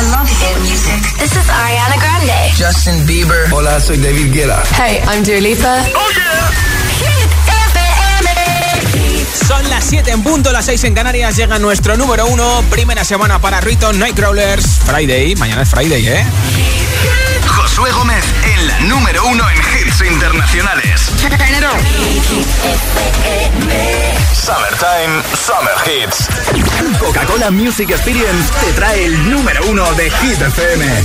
I love hit music. This is Ariana Grande. Justin Bieber. Hola, soy David Guetta. Hey, I'm Dua Lipa. Oh yeah. Hit FM. Son las 7 en punto, las 6 en Canarias. Llega nuestro número 1. Primera semana para Riton Nightcrawlers. Friday. Mañana es Friday, ¿eh? Josué Gómez en la número 1 en hits internacionales. Summertime, Summer Hits. Coca-Cola Music Experience te trae el número 1 de Hit FM.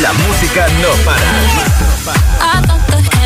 La música no para.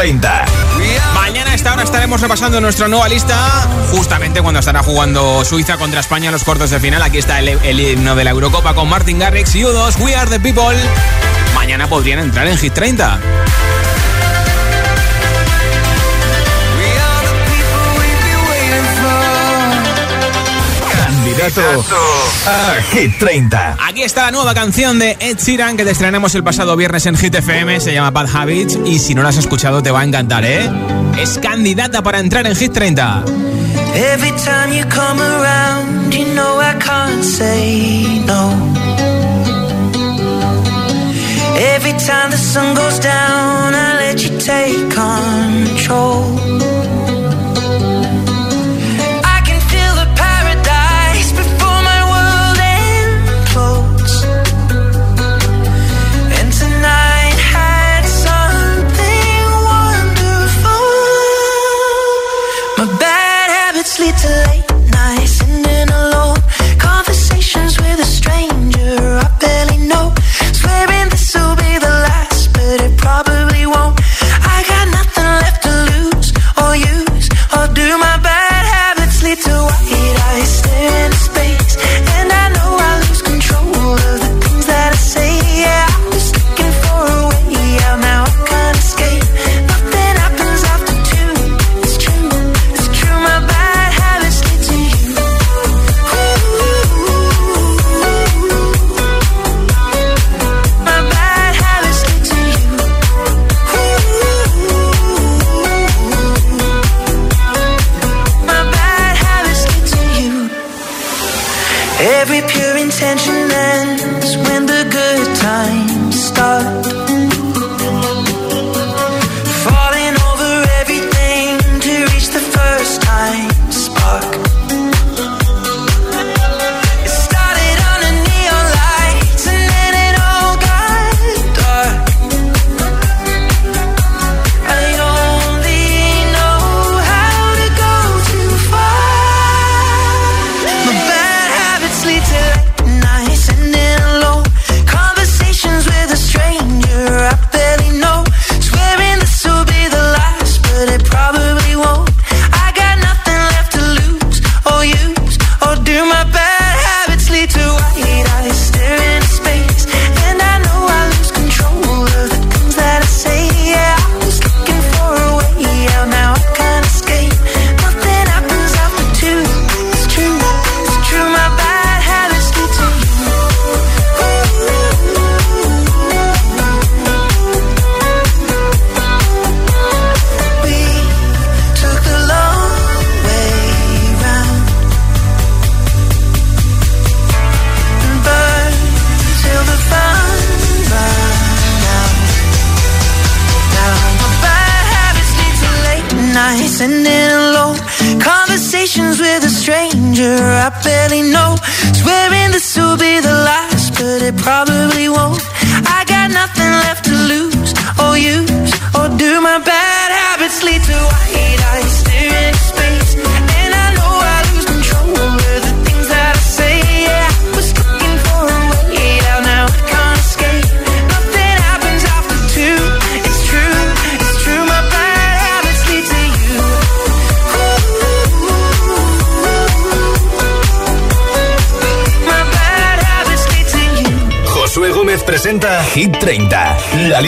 30. Mañana a esta hora estaremos repasando nuestra nueva lista, justamente cuando estará jugando Suiza contra España en los cuartos de final. Aquí está el, el himno de la Eurocopa con Martin Garrix y U2, We Are the People. Mañana podrían entrar en Hit 30. Candidato a Hit 30. Aquí está la nueva canción de Ed Sheeran que te estrenamos el pasado viernes en Hit FM. Se llama Bad Habits y si no la has escuchado te va a encantar, ¿eh? Es candidata para entrar en Hit 30. Every time you come around, you know I can't say no. Every time the sun goes down, I let you take control.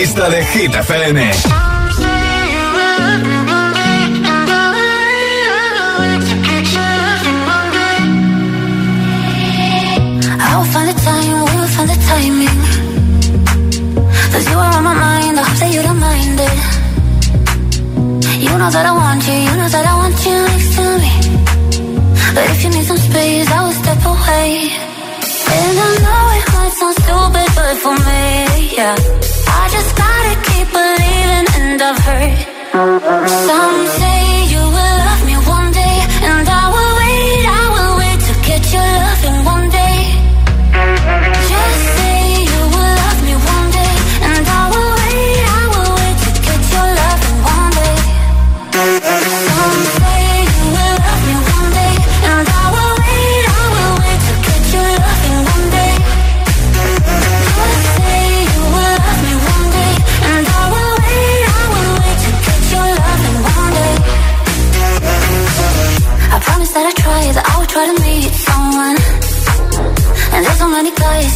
lista de Hit I'll find the time, we'll find the timing. Cause you are on my mind, I hope that you don't mind it. You know that I want you, you know that I want you next to me. But if you need some space, I will step away. And I know it might sound stupid, but for me, yeah end of hurt. Something.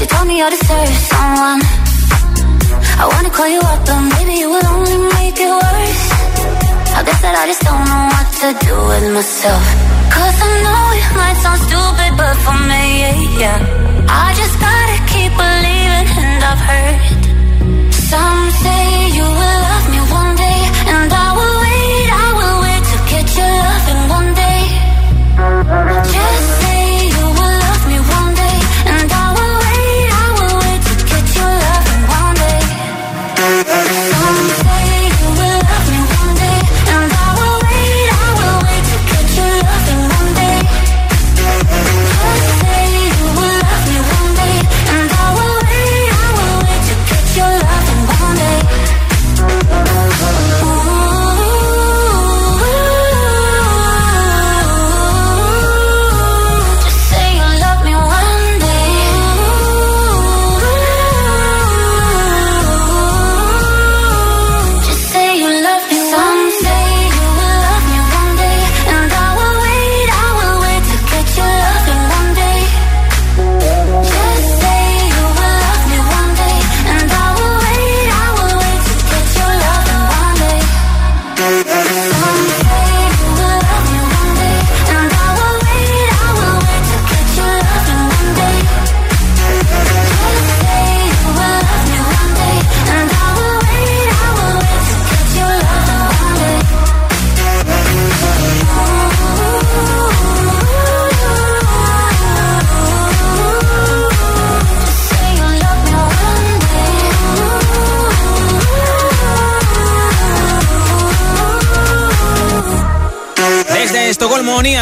You told me I deserve someone. I wanna call you up, but maybe you would only make it worse. I guess that I just don't know what to do with myself. Cause I know it might sound stupid, but for me, yeah. I just gotta keep believing and I've heard Some say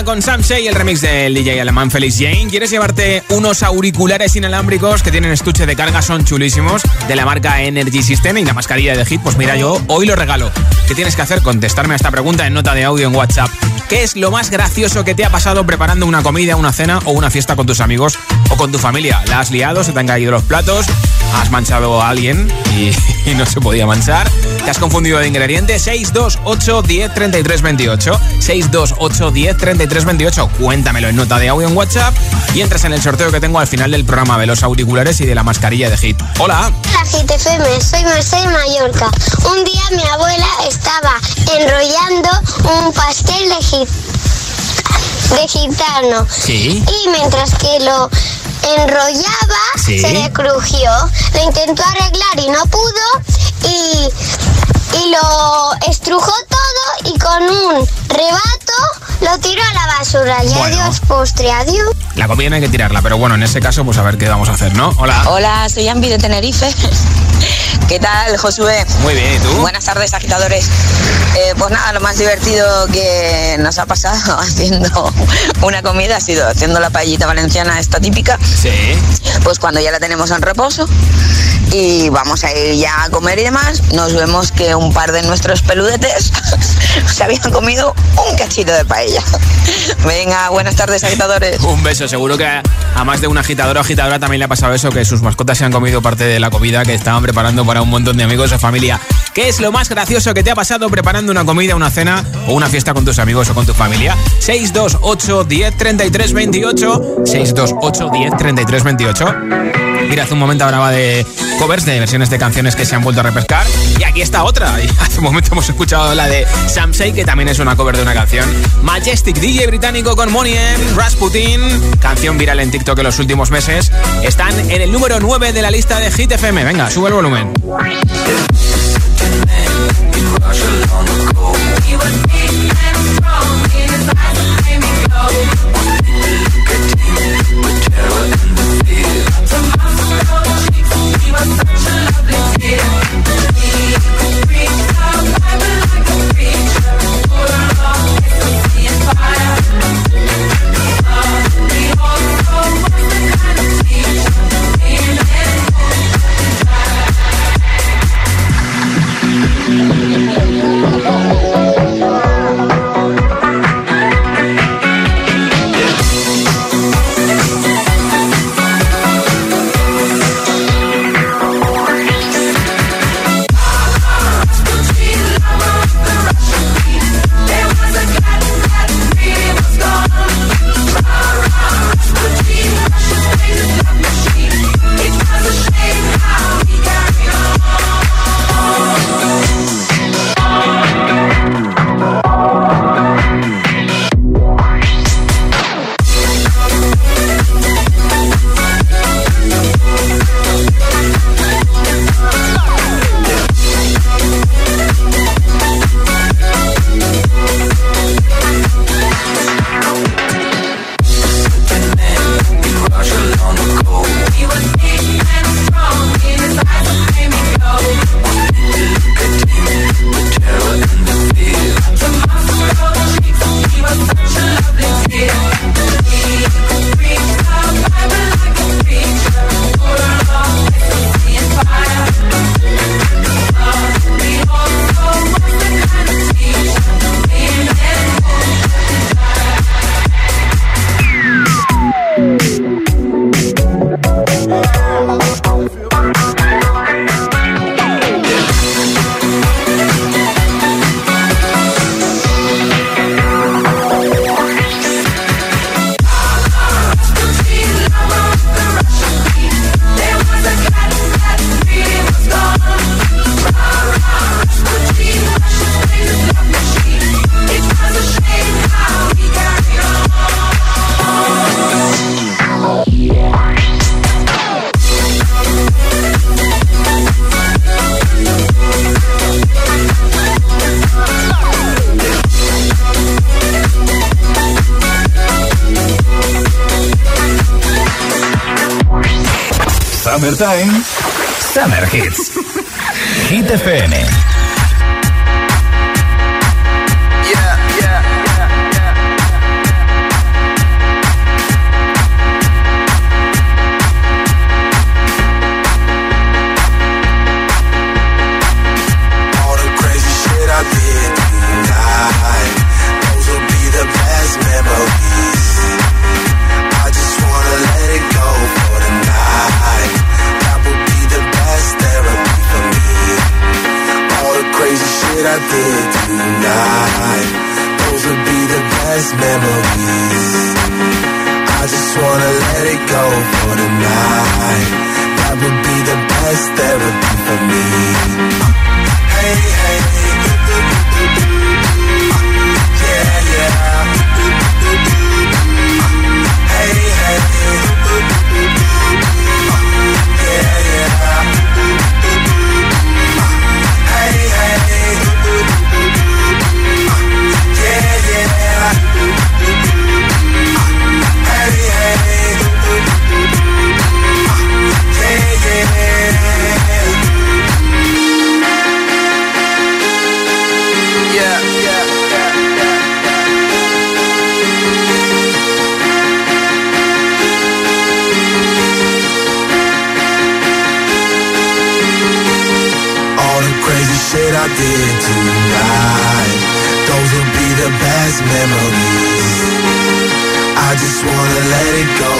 Con Sam y el remix del DJ alemán Felix Jane. ¿Quieres llevarte unos auriculares inalámbricos que tienen estuche de carga? Son chulísimos, de la marca Energy System y la mascarilla de Hit. Pues mira, yo hoy lo regalo. ¿Qué tienes que hacer? Contestarme a esta pregunta en nota de audio en WhatsApp. ¿Qué es lo más gracioso que te ha pasado preparando una comida, una cena o una fiesta con tus amigos o con tu familia? ¿La has liado? ¿Se te han caído los platos? ¿Has manchado a alguien y, y no se podía manchar? ¿Te has confundido de ingredientes? 628 10 33 28. 628 10 33 28. Cuéntamelo en nota de audio en WhatsApp y entras en el sorteo que tengo al final del programa de los auriculares y de la mascarilla de Hit. Hola. Hola GTFM, soy Marcel Mallorca. Un día mi abuela estaba enrollando un pastel de, gi- de gitano. Sí. Y mientras que lo enrollaba, Sí. se le crujió. Lo intentó arreglar y no pudo. Estrujó todo y con un rebato lo tiró a la basura. Y Bueno. adiós postre, adiós. La comida no hay que tirarla, pero bueno, en ese caso, pues a ver qué vamos a hacer, ¿no? Hola. Hola, soy Ambi de Tenerife. ¿Qué tal, Josué? Muy bien, ¿y tú? Buenas tardes, agitadores. Eh, pues nada, lo más divertido que nos ha pasado haciendo una comida ha sido haciendo la paellita valenciana, esta típica. Sí. Pues cuando ya la tenemos en reposo y vamos a ir ya a comer y demás, nos vemos que un par de nuestros peludetes se habían comido un cachito de paella. Venga, buenas tardes, agitadores. Un beso, seguro que a más de un agitador o agitadora también le ha pasado eso, que sus mascotas se han comido parte de la comida que estaban preparando para un montón de amigos o familia. ¿Qué es lo más gracioso que te ha pasado preparando una comida, una cena o una fiesta con tus amigos o con tu familia? 628 10 33 28 628 10 33 28 Mira, hace un momento hablaba de covers, de versiones de canciones que se han vuelto a repescar. Y aquí está otra. Y hace un momento hemos escuchado la de Samsei, que también es una cover de una canción. Majestic, DJ británico con Money M, Rasputin, canción viral en TikTok en los últimos meses. Están en el número 9 de la lista de Hit FM. Venga, sube el volumen. and then you along the go. We would be Summertime, Summer Hits. Hit FM. Memories. I just wanna let it go for tonight. That would be the best therapy for me. Hey, hey. Memories. I just wanna let it go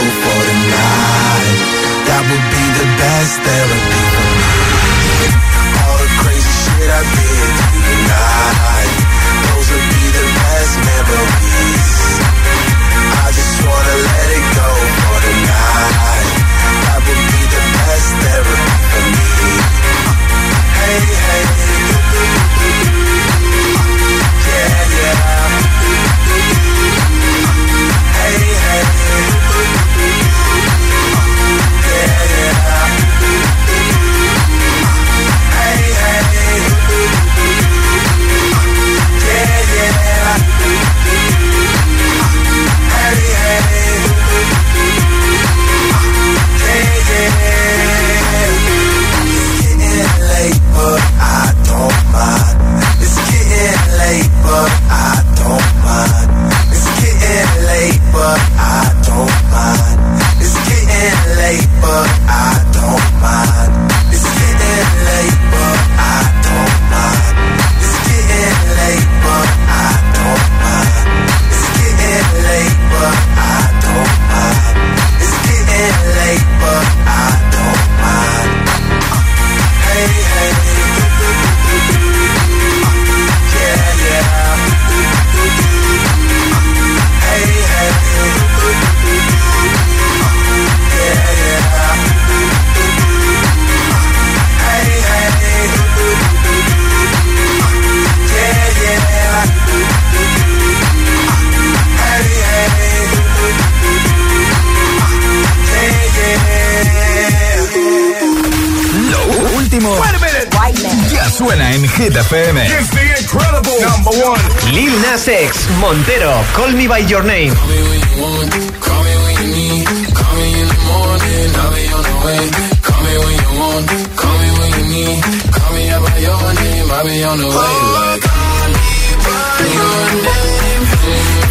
incredible. Number one. Lil Nas X, Montero, Call Me By Your Name. Call me when you want, call me when you need, call me in the morning, I'll be on the way. Call me when you want, call me when you need, call me by your name, I'll be on the way. Oh, call me by your name.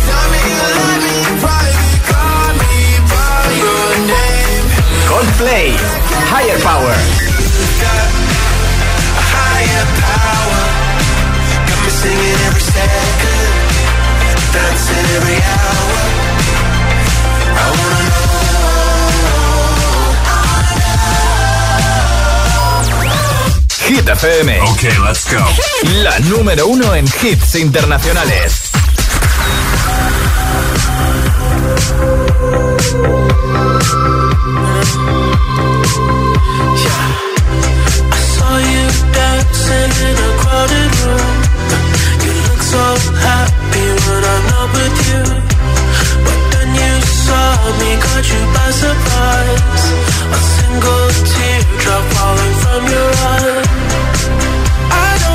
Tell me you love me private, call me by your name. Coldplay, Higher Power. Higher Power. Singing every second, dancing every hour. I wanna Hit FM. Okay, let's go. La número uno en hits internacionales. I you dancing in a crowded room. You look so happy when I'm not with you. But then you saw me, caught you by surprise. A single teardrop falling from your eye. I don't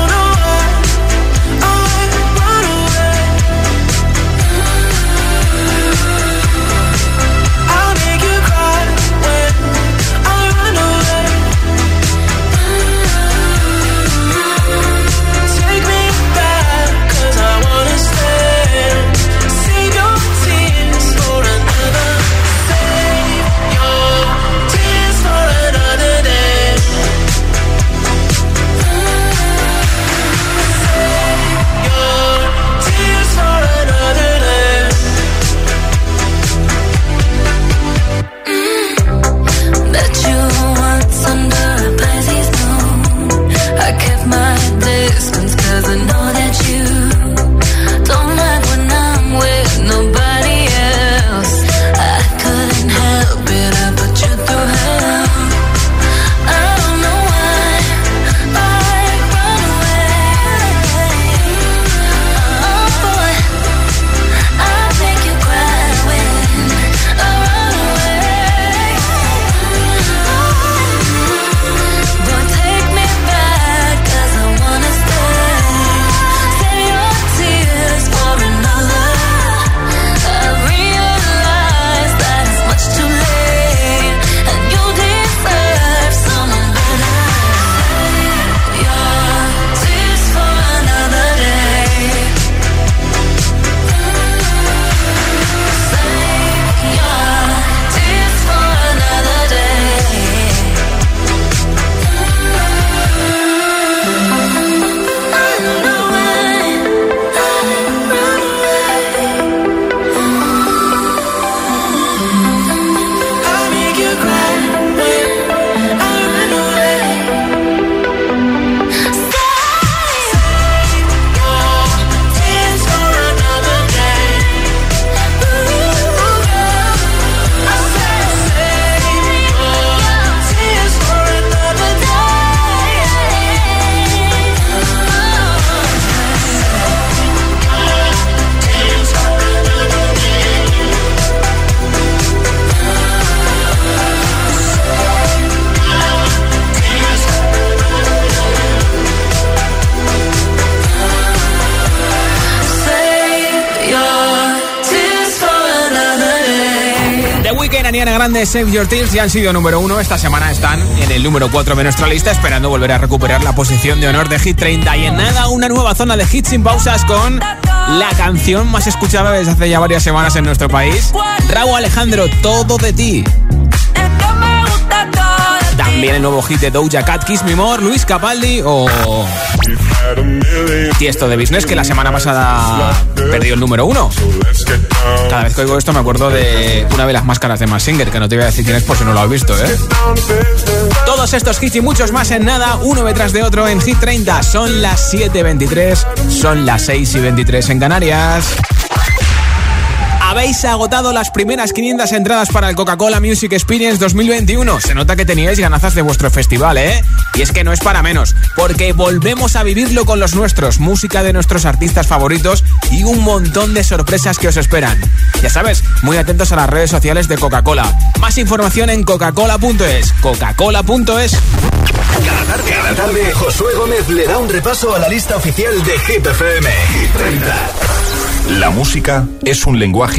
Ariana Grande, Save Your Tears ya han sido número uno. Esta semana están en el número 4 de nuestra lista, esperando volver a recuperar la posición de honor de Hit 30. Y en nada, una nueva zona de hits sin pausas con la canción más escuchada desde hace ya varias semanas en nuestro país. Raúl Alejandro, todo de ti. También el nuevo hit de Doja Cat, Kiss Me More, Luis Capaldi o Tiesto de Business, que la semana pasada perdió el número uno. Cada vez que oigo esto me acuerdo de una de las máscaras de Massinger, que no te voy a decir quién es por si no lo has visto, ¿eh? Todos estos hits y muchos más en nada, uno detrás de otro en Hit 30. Son las 7.23, son las 6 y 23 en Canarias. Habéis agotado las primeras 500 entradas para el Coca-Cola Music Experience 2021. Se nota que teníais ganazas de vuestro festival, ¿eh? Y es que no es para menos, porque volvemos a vivirlo con los nuestros, música de nuestros artistas favoritos y un montón de sorpresas que os esperan. Ya sabes, muy atentos a las redes sociales de Coca-Cola. Más información en coca-cola.es. Coca-Cola.es. Cada tarde, cada tarde, Josué Gómez le da un repaso a la lista oficial de Hit FM. Hit 30. La música es un lenguaje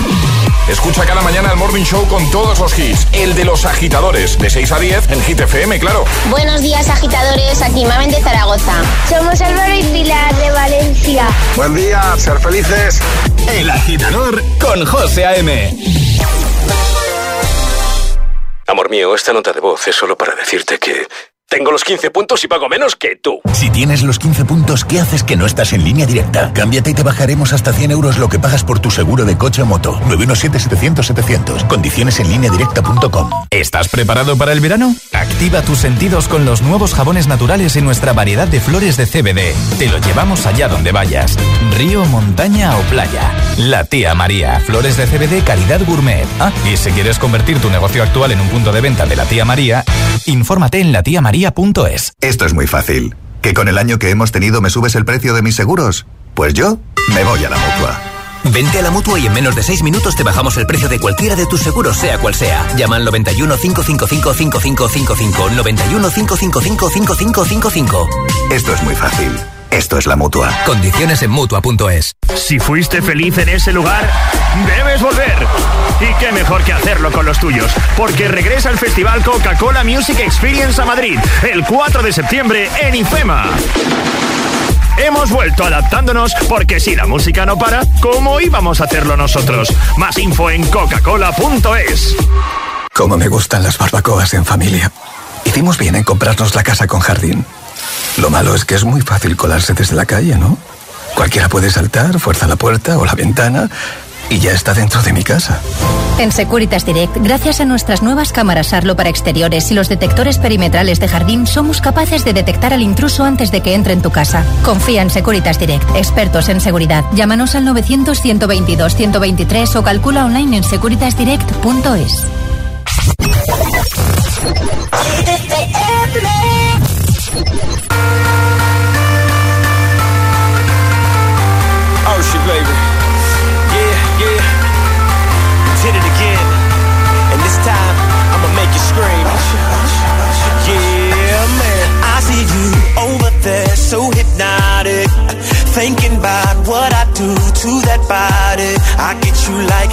Escucha cada mañana el Morning Show con todos los hits. El de los agitadores, de 6 a 10 en Hit FM, claro. Buenos días, agitadores. Aquí Mamen de Zaragoza. Somos Álvaro y Pilar de Valencia. Buen día, ser felices. El agitador con José A.M. Amor mío, esta nota de voz es solo para decirte que tengo los 15 puntos y pago menos que tú. Si tienes los 15 puntos, ¿qué haces que no estás en línea directa? Cámbiate y te bajaremos hasta 100 euros lo que pagas por tu seguro de coche o moto. 917-700-700. Condiciones en línea directa.com. ¿Estás preparado para el verano? Activa tus sentidos con los nuevos jabones naturales y nuestra variedad de flores de CBD. Te lo llevamos allá donde vayas. Río, montaña o playa. La tía María. Flores de CBD calidad gourmet. Ah, y si quieres convertir tu negocio actual en un punto de venta de la tía María, infórmate en la tía María esto es muy fácil. ¿Que con el año que hemos tenido me subes el precio de mis seguros? Pues yo me voy a la mutua. Vente a la mutua y en menos de 6 minutos te bajamos el precio de cualquiera de tus seguros, sea cual sea. Llama al 91 555 5555. 91 555 5555. Esto es muy fácil. Esto es la mutua. Condiciones en mutua.es. Si fuiste feliz en ese lugar, debes volver. Y qué mejor que hacerlo con los tuyos, porque regresa el Festival Coca-Cola Music Experience a Madrid el 4 de septiembre en IFEMA. Hemos vuelto adaptándonos porque si la música no para, ¿cómo íbamos a hacerlo nosotros? Más info en coca-cola.es. Como me gustan las barbacoas en familia. Hicimos bien en comprarnos la casa con jardín. Lo malo es que es muy fácil colarse desde la calle, ¿no? Cualquiera puede saltar, fuerza la puerta o la ventana y ya está dentro de mi casa. En Securitas Direct, gracias a nuestras nuevas cámaras Arlo para exteriores y los detectores perimetrales de jardín, somos capaces de detectar al intruso antes de que entre en tu casa. Confía en Securitas Direct, expertos en seguridad. Llámanos al 900-122-123 o calcula online en securitasdirect.es. Oh baby. Yeah, yeah. Did it again. And this time, I'ma make you scream. Yeah, man. I see you over there, so hypnotic. Thinking about what I do to that body. I get you like,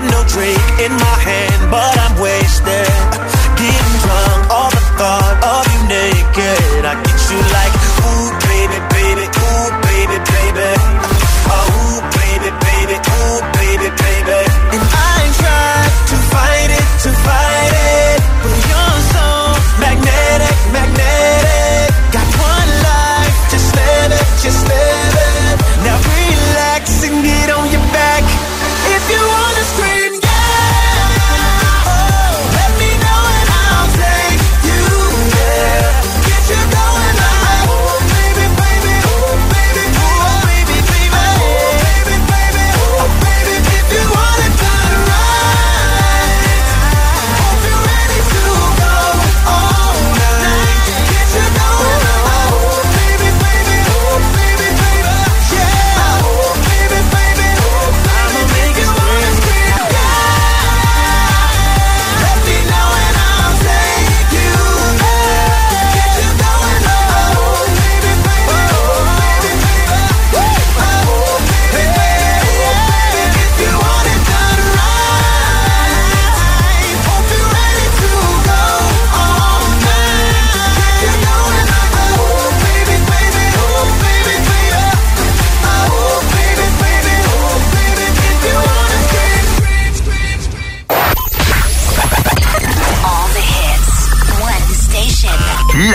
Got no drink in my hand, but I'm wasted. Getting drunk, all the thought of you naked. I get you like,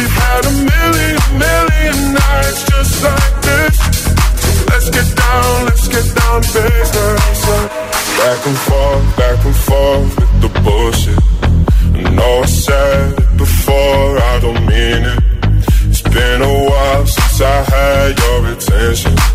We've had a million, million nights just like this. Let's get down, let's get down business. Uh. Back and forth, back and forth with the bullshit. I know I said it before, I don't mean it. It's been a while since I had your attention.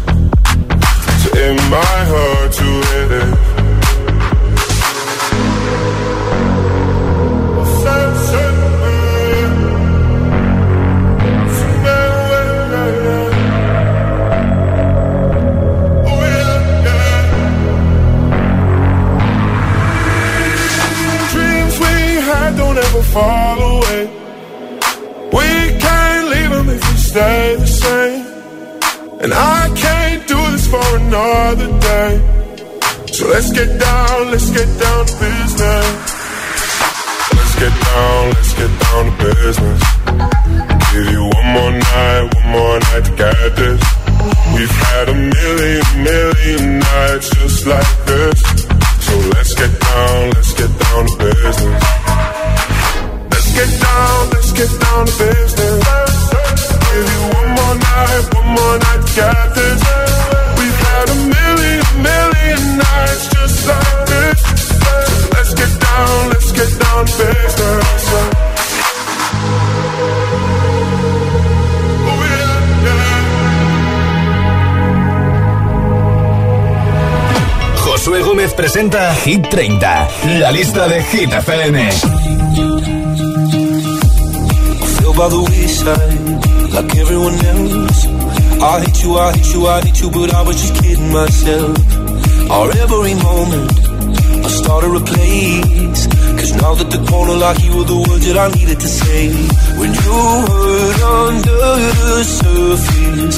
Presenta Hit 30, la lista de Hit FM. by the wayside, like everyone else. I hate you, I hate you, I hate you, but I was just kidding myself. Our every moment, I started a place. Cause now that the corner like you were the words that I needed to say. When you hurt under the surface,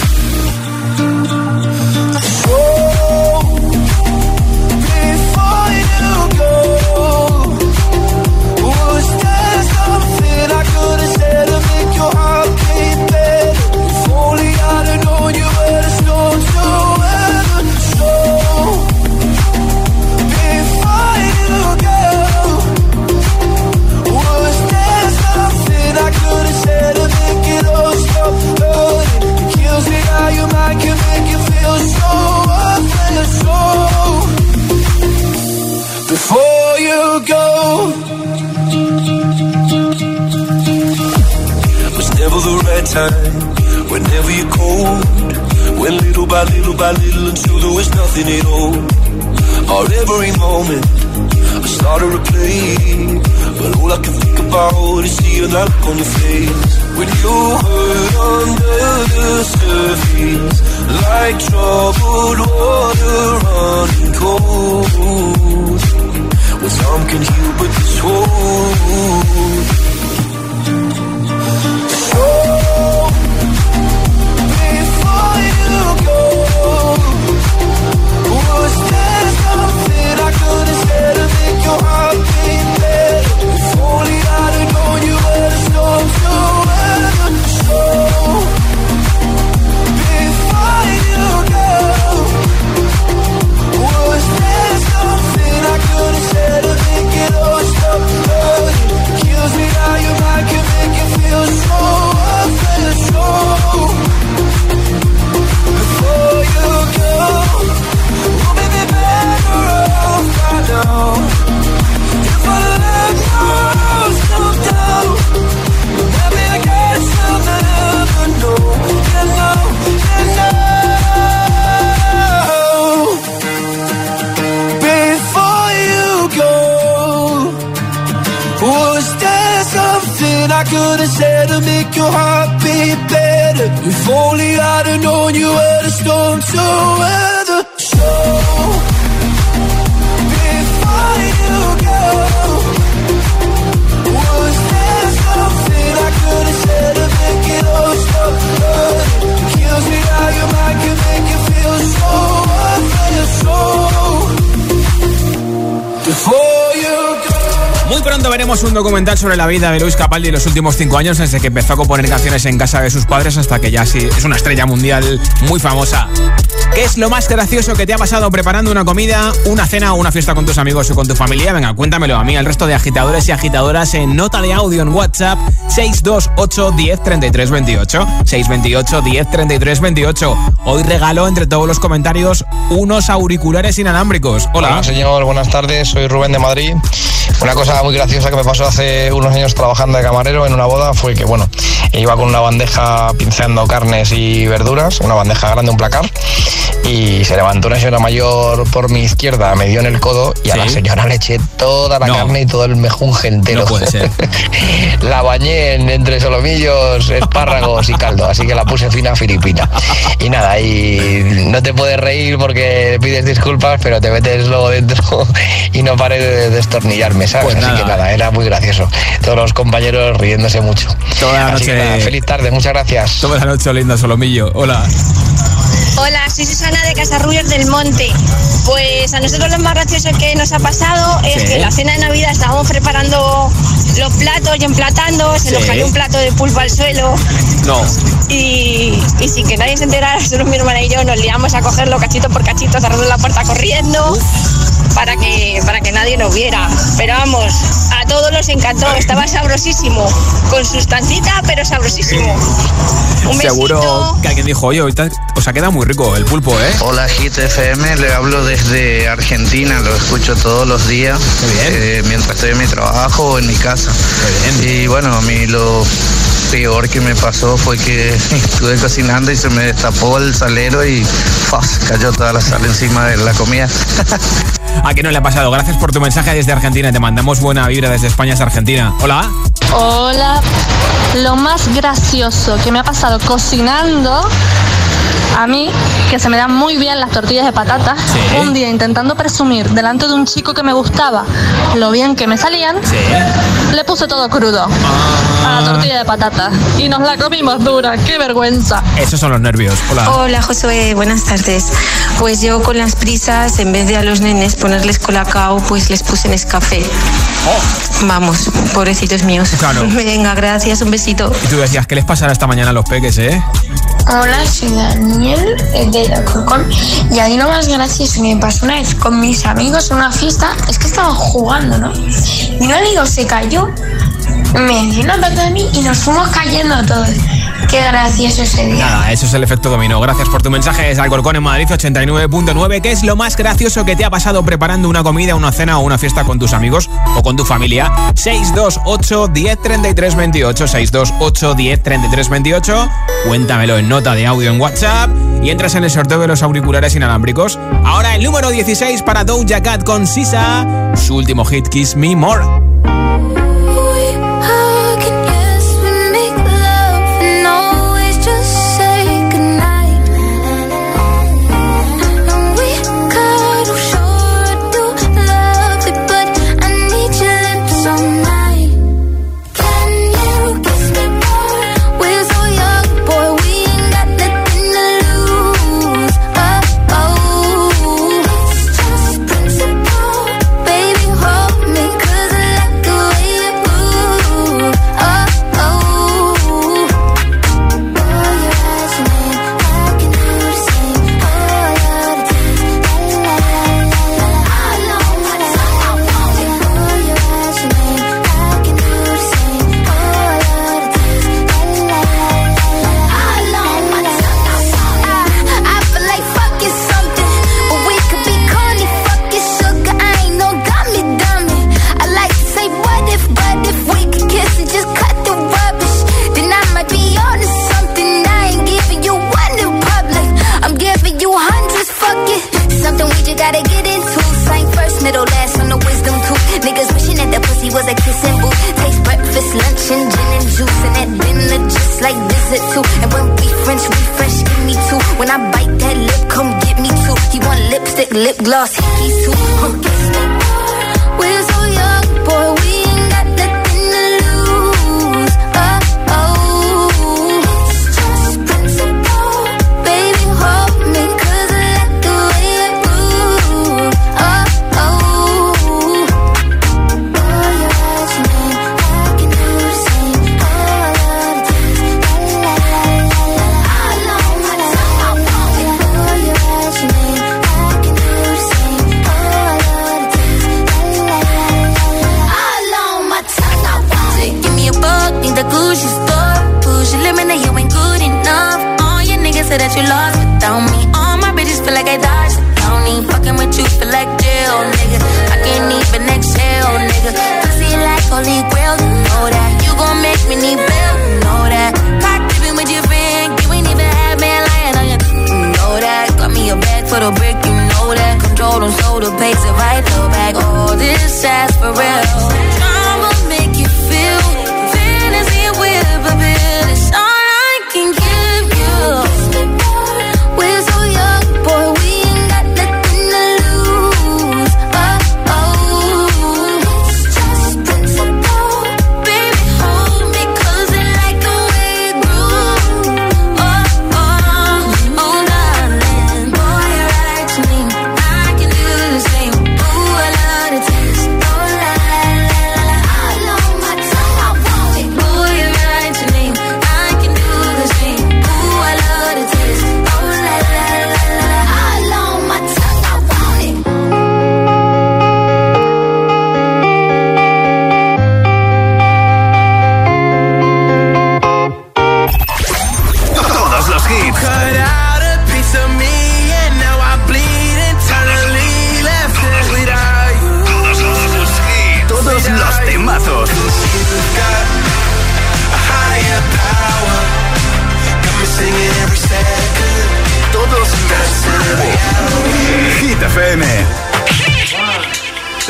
Good as same Un documental sobre la vida de Luis Capaldi en los últimos cinco años, desde que empezó a componer canciones en casa de sus padres hasta que ya sí es una estrella mundial muy famosa. ¿Qué es lo más gracioso que te ha pasado preparando una comida, una cena o una fiesta con tus amigos o con tu familia? Venga, cuéntamelo a mí, al resto de agitadores y agitadoras en nota de audio en WhatsApp 628 10 33 28. 628 10 33 28. Hoy regalo entre todos los comentarios unos auriculares inalámbricos. Hola. Hola, señor, buenas tardes. Soy Rubén de Madrid. Una cosa muy graciosa que me pasó hace unos años trabajando de camarero en una boda fue que, bueno, iba con una bandeja pinceando carnes y verduras, una bandeja grande, un placar, y se levantó una señora mayor por mi izquierda, me dio en el codo y a la señora le eché toda la No. carne y todo el mejunje entero. No puede ser. la bañé en- entre solomillos, espárragos y caldo, así que la puse fina filipina. Y nada, y no te puedes reír porque pides disculpas, pero te metes luego dentro y no pares de destornillarme, ¿sabes? Pues así que nada, era muy gracioso. Todos los compañeros riéndose mucho. Toda la Así que noche- nada, feliz tarde, muchas gracias. Toda la noche linda Solomillo. Hola. Hola, soy Susana de Casarrubios del Monte. Pues a nosotros lo más gracioso que nos ha pasado es Sí. que la cena de Navidad estábamos preparando los platos y emplatando, se nos cayó un plato de pulpo al suelo No. y, y sin que nadie se enterara, solo mi hermana y yo nos liamos a cogerlo cachito por cachito, cerrando la puerta corriendo. Para que, para que nadie nos viera. Pero vamos, a todos nos encantó, estaba sabrosísimo. Con sustancita, pero sabrosísimo. Un besito. Seguro que alguien dijo, oye, ahorita os ha quedado muy rico el pulpo, ¿eh? Hola Hit FM, le hablo desde Argentina, lo escucho todos los días eh, mientras estoy en mi trabajo o en mi casa. Y bueno, a mí lo peor que me pasó fue que estuve cocinando y se me destapó el salero y cayó toda la sal encima de la comida. ¿A qué no le ha pasado? Gracias por tu mensaje desde Argentina. Te mandamos buena vibra desde España hasta Argentina. Hola. Hola, lo más gracioso que me ha pasado cocinando a mí, que se me dan muy bien las tortillas de patata, un día intentando presumir delante de un chico que me gustaba lo bien que me salían, le puse todo crudo a la tortilla de patata y nos la comimos dura, qué vergüenza. Esos son los nervios. Hola. Hola Josué, buenas tardes. Pues yo con las prisas, en vez de a los nenes ponerles colacao, pues les puse Nescafé. Vamos, pobrecitos míos. Claro. Venga, gracias, un besito. Y tú decías, ¿qué les pasará esta mañana a los peques, eh? Hola, soy Daniel eh, de Alcorcón y ahí lo más gracioso que me pasó una vez con mis amigos en una fiesta es que estaban jugando, ¿no? Y un amigo se cayó, me dio una patada a mí y nos fuimos cayendo todos. Qué gracioso ese día. Nada, eso es el efecto dominó. Gracias por tu mensaje desde Alcorcón en Madrid 89.9. ¿Qué es lo más gracioso que te ha pasado preparando una comida, una cena o una fiesta con tus amigos o con tu familia? 628 10 33 28. 628 10 33 28. Cuéntamelo en nota de audio en WhatsApp y entras en el sorteo de los auriculares inalámbricos. Ahora el número 16 para Doja Cat con Sisa. Su último hit, Kiss Me More.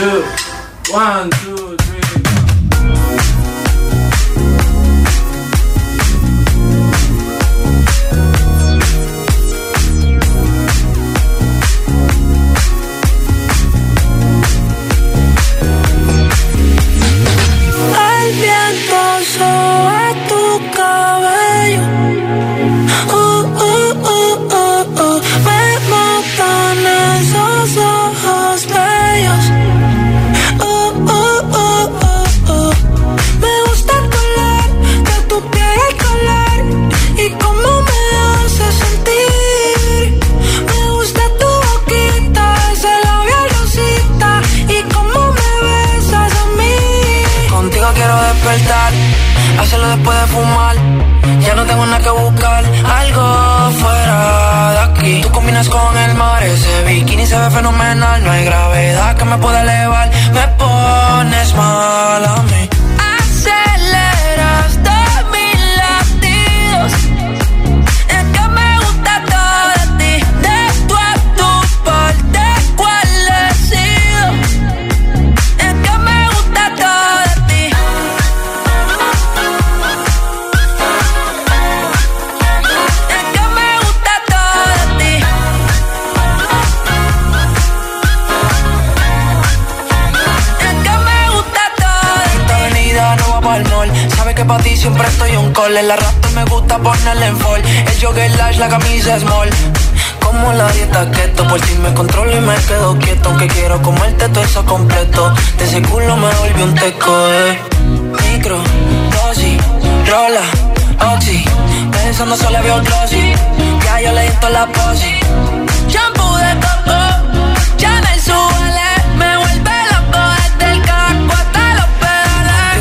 two, one, two. Como la dieta keto, por ti me controlo y me quedo quieto. Aunque quiero comerte todo eso completo. De ese culo me volvió un teco, eh. Micro, dosis, rola, oxi. Pensando solo veo glossy. Ya yo le di la posi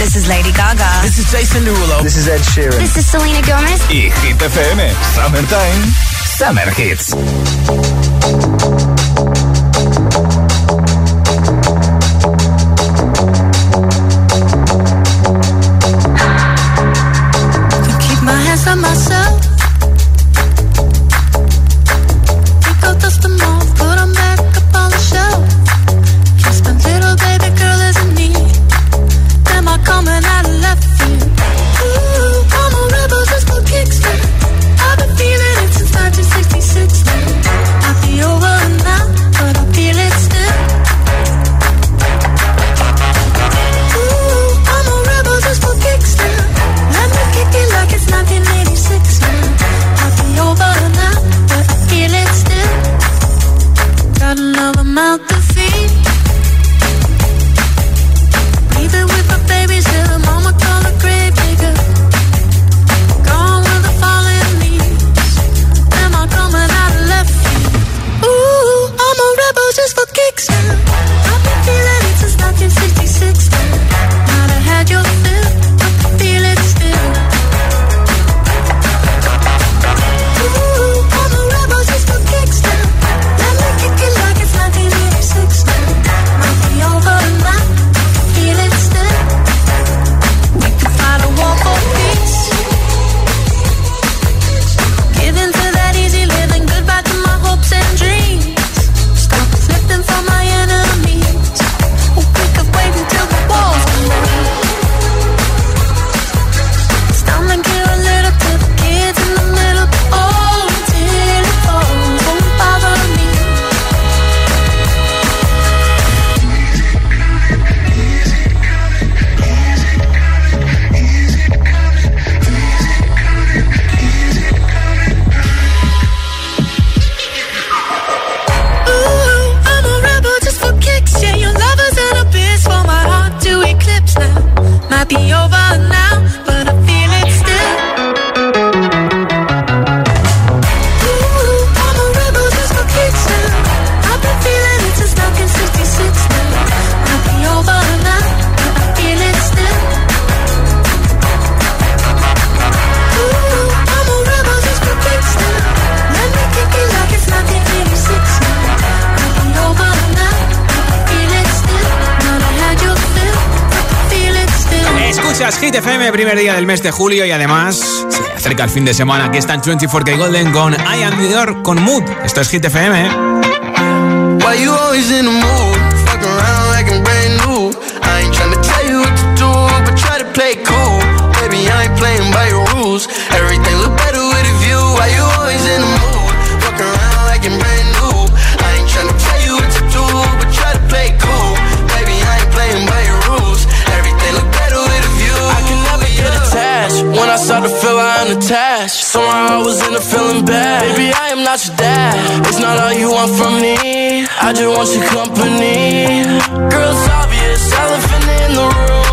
This is Lady Gaga. This is Jason Derulo. This is Ed Sheeran. This is Selena Gomez. Y Hit FM. Summertime. Summer Hits. FM, primer día del mes de julio y además se acerca el fin de semana. Aquí están 24K Golden con I Am New York con Mood. Esto es Hit start to feel I am attached. Somehow I was in a feeling bad. Baby, I am not your dad. It's not all you want from me. I just want your company. Girl, it's obvious, elephant in the room.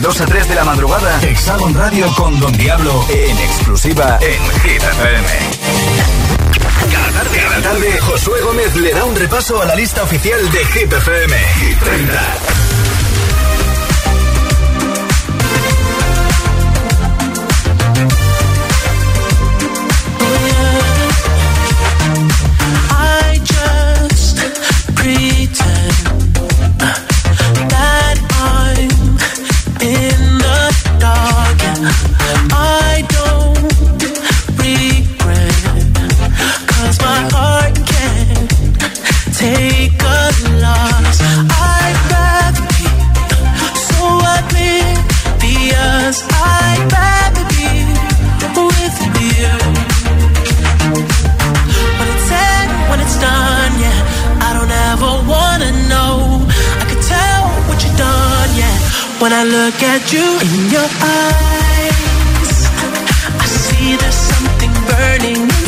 De 2 a 3 de la madrugada, Hexagon Radio con Don Diablo en exclusiva en Hit FM. Cada tarde, cada tarde, Josué Gómez le da un repaso a la lista oficial de Hit FM. Hit 30. Look at you in your eyes, I see there's something burning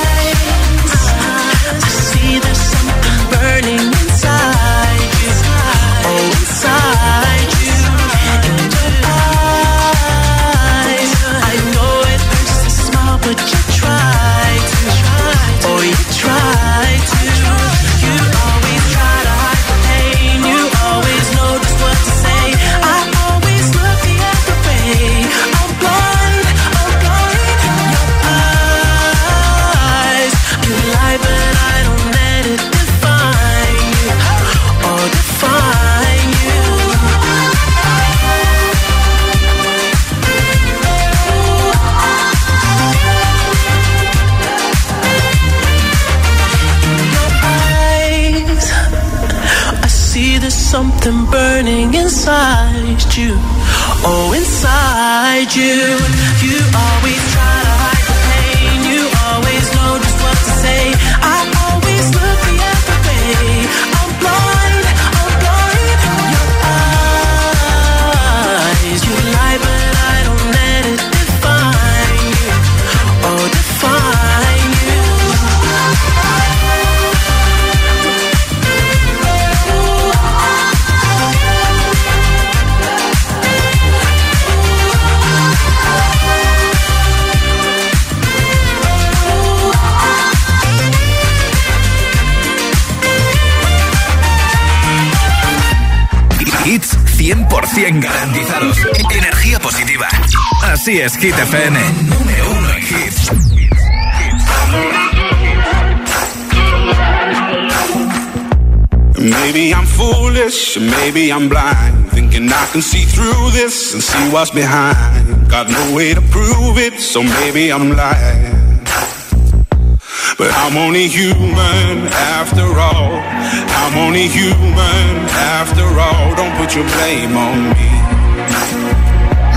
Hit FM. Número uno en hits. Maybe I'm foolish, maybe I'm blind. Thinking I can see through this and see what's behind. Got no way to prove it, so maybe I'm lying. But I'm only human after all. I'm only human after all. Don't put your blame on me.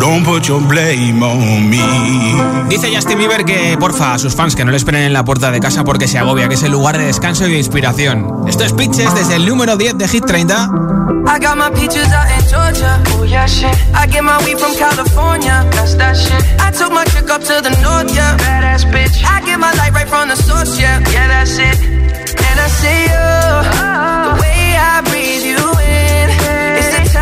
Don't put your blame on me. Dice Justin Bieber que, porfa, a sus fans que no le esperen en la puerta de casa porque se agobia, que es el lugar de descanso y de inspiración. Esto es Pitches desde el número 10 de Hit 30. I got my peaches out in Georgia. Oh yeah, shit. I get my weed from California. That's that shit. I took my chick up to the north, yeah. Badass bitch. I get my light right from the source, yeah. Yeah, that's it. And I see you. The way I breathe you in.